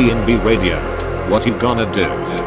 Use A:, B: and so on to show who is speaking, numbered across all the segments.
A: DNB Radio. What you gonna do?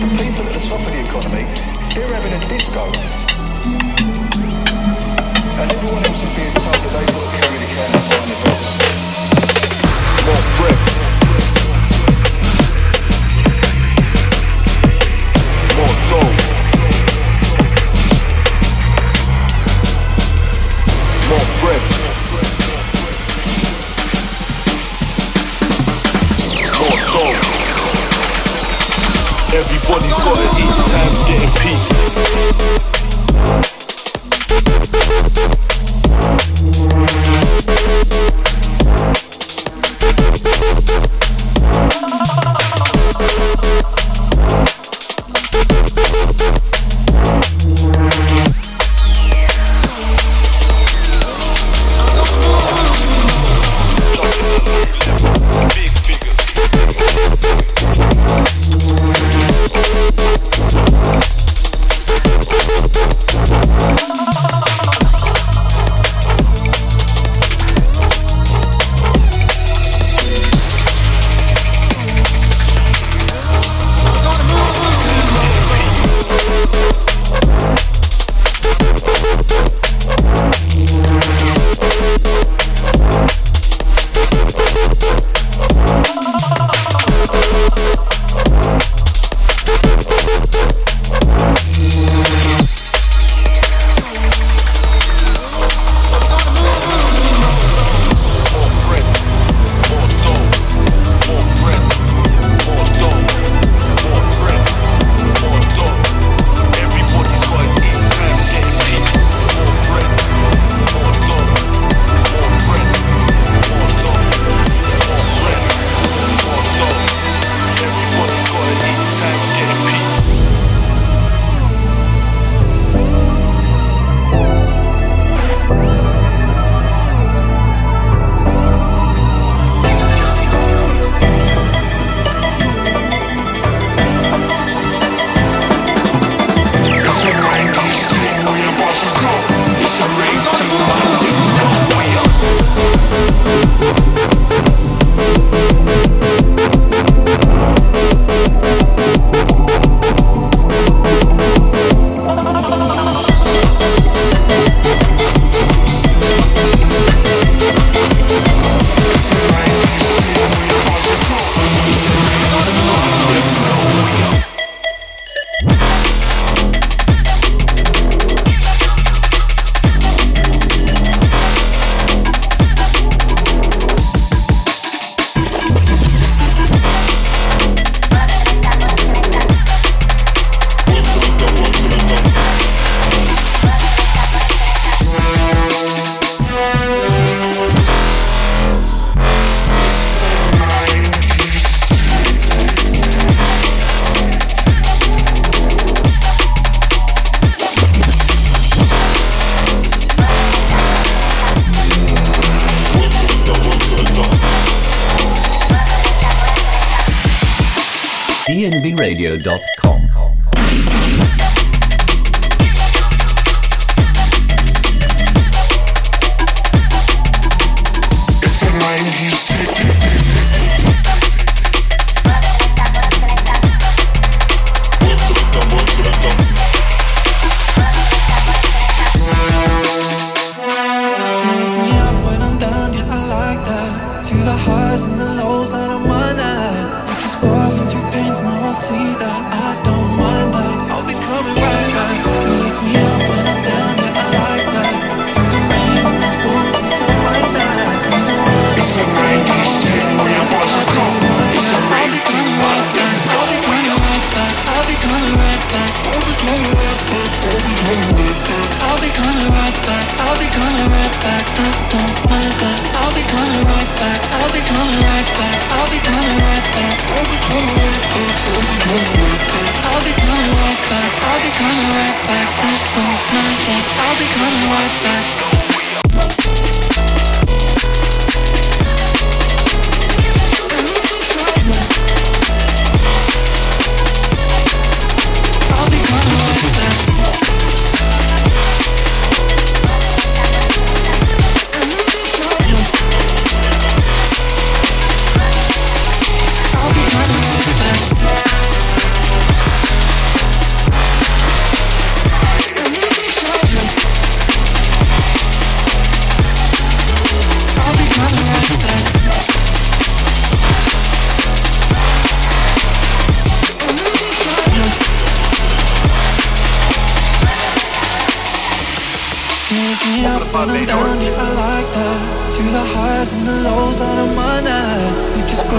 B: The people at the top of the economy, they're having a disco. And everyone else is being told that they've got to carry the can as the as
C: More breath. peace.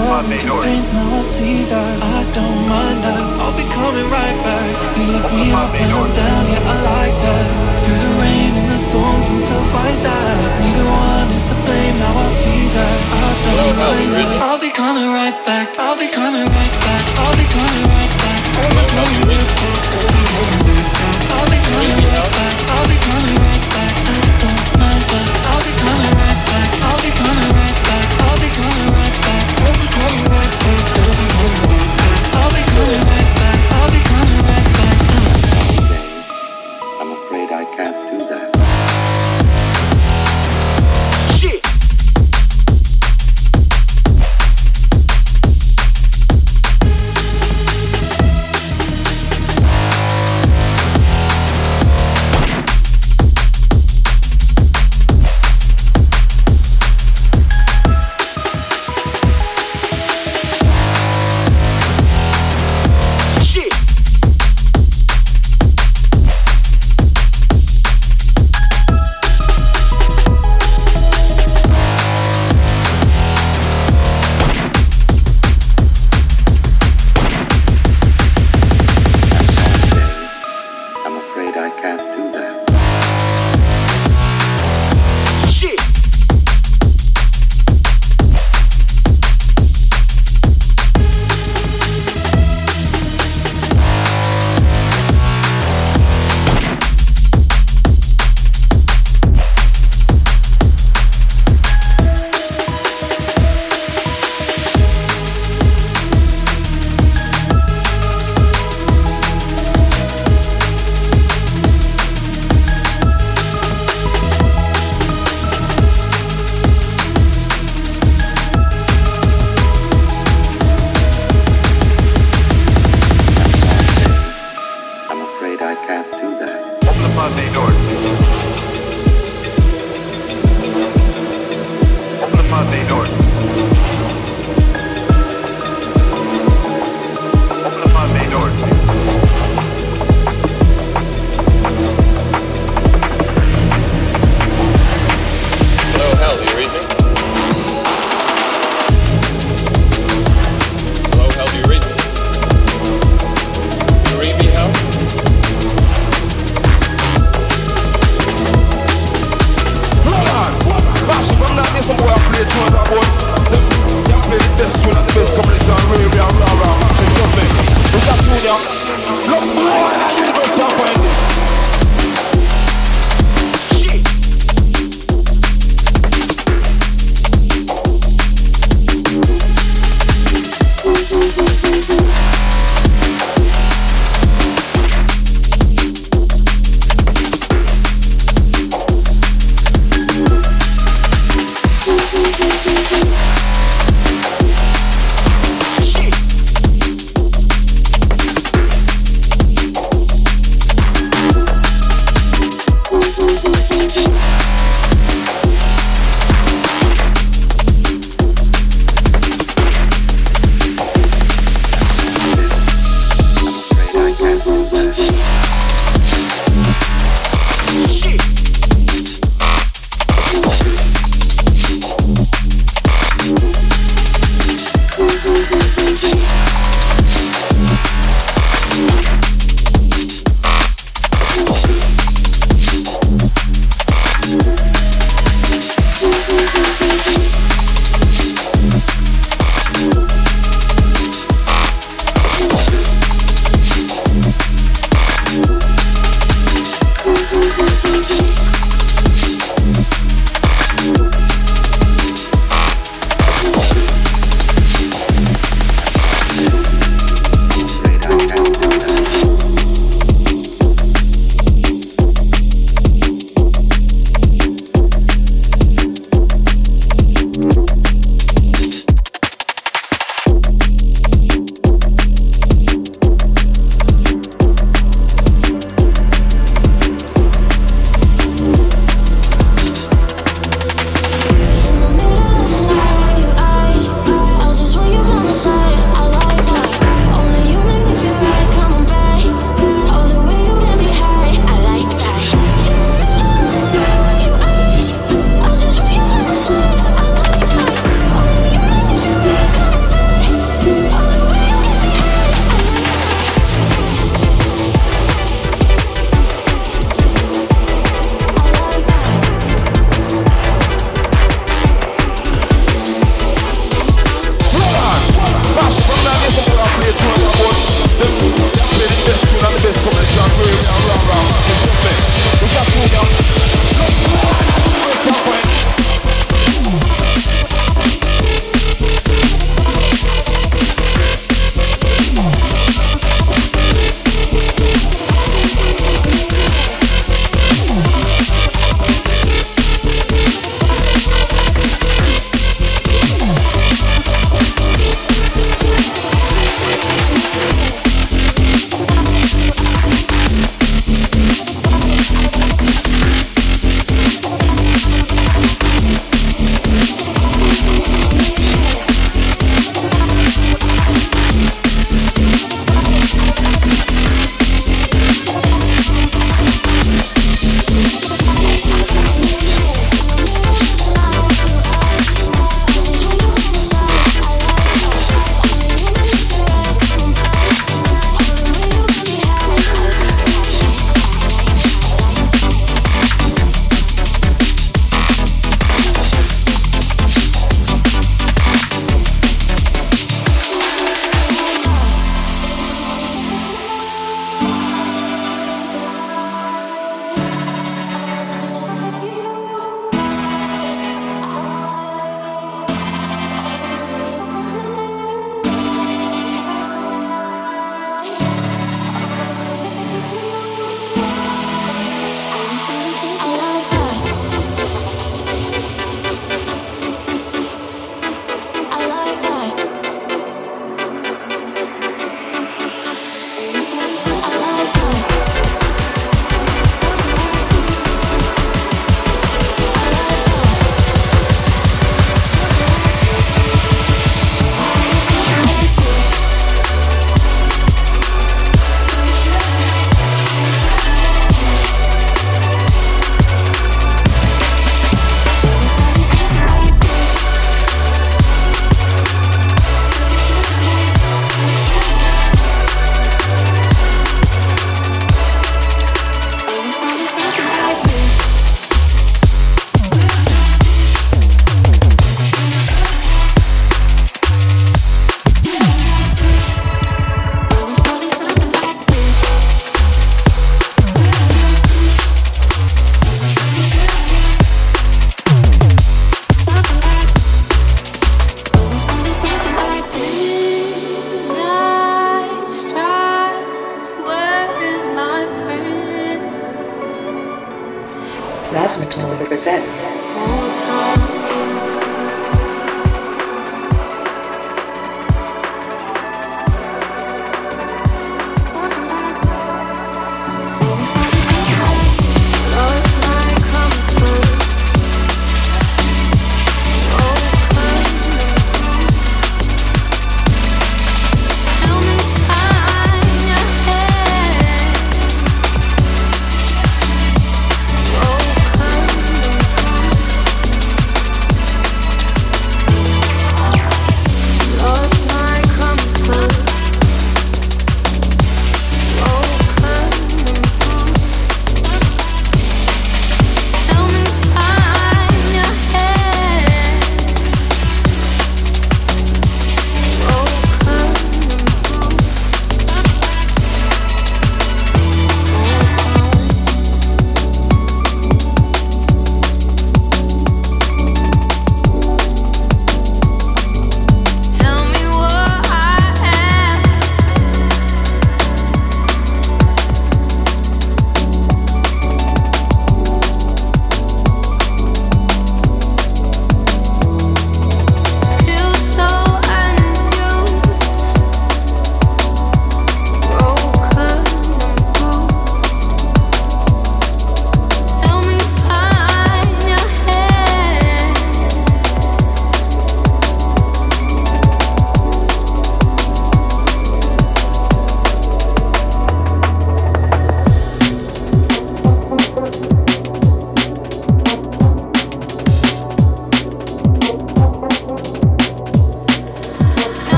D: my. Now I see that I don't mind that. I'll be coming right back. You me up and I'm down, yeah I like that. Through the rain and the storms, we that. Neither one is to blame. Now I see that I don't mind that. Back. I'll be coming right back. I'll be coming right back. I'll be coming right back.
E: I'll be coming right
D: back.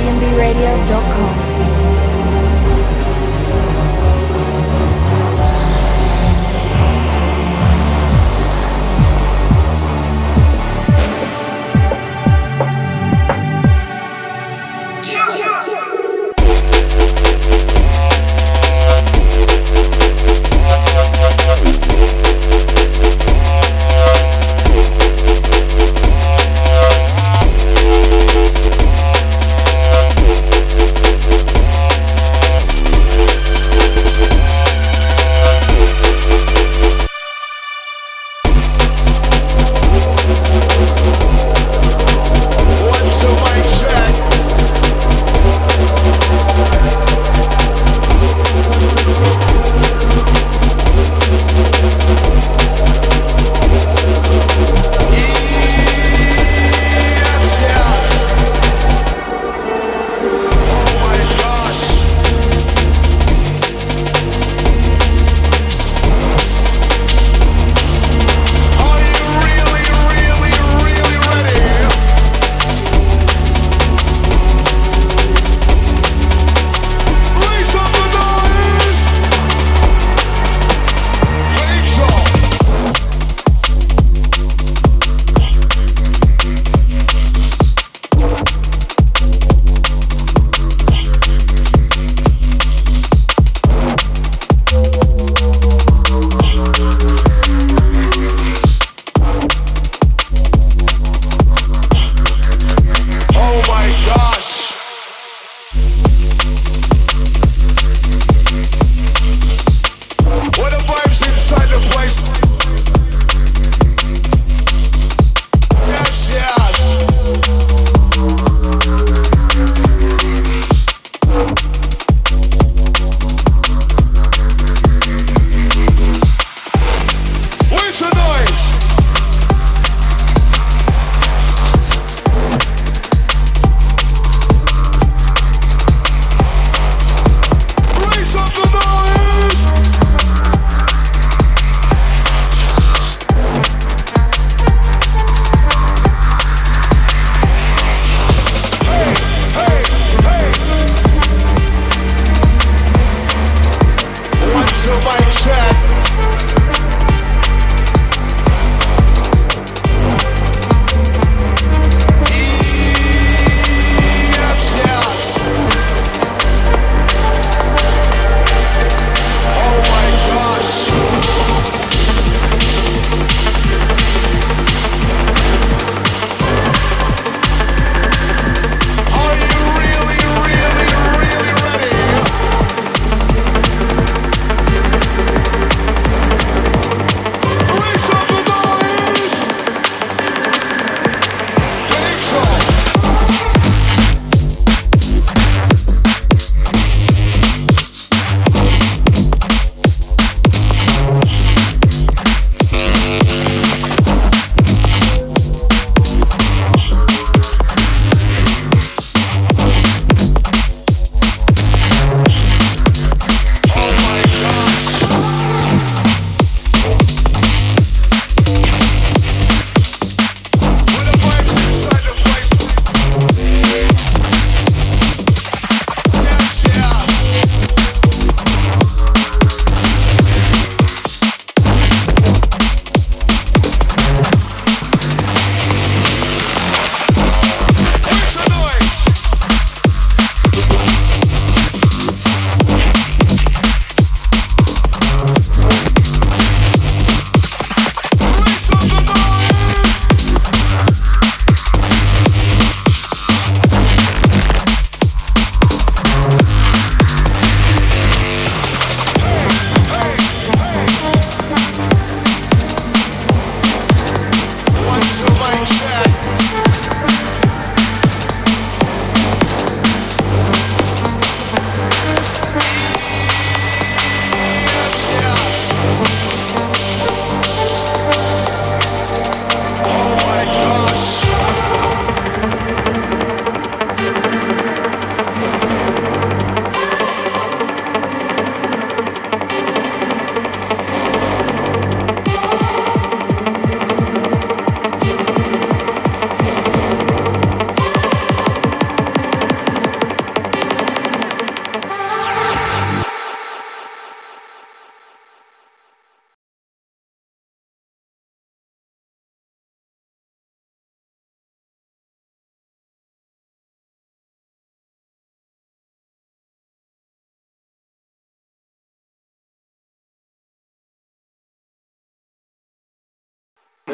F: dnbradio.com.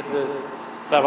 G: C'est ça.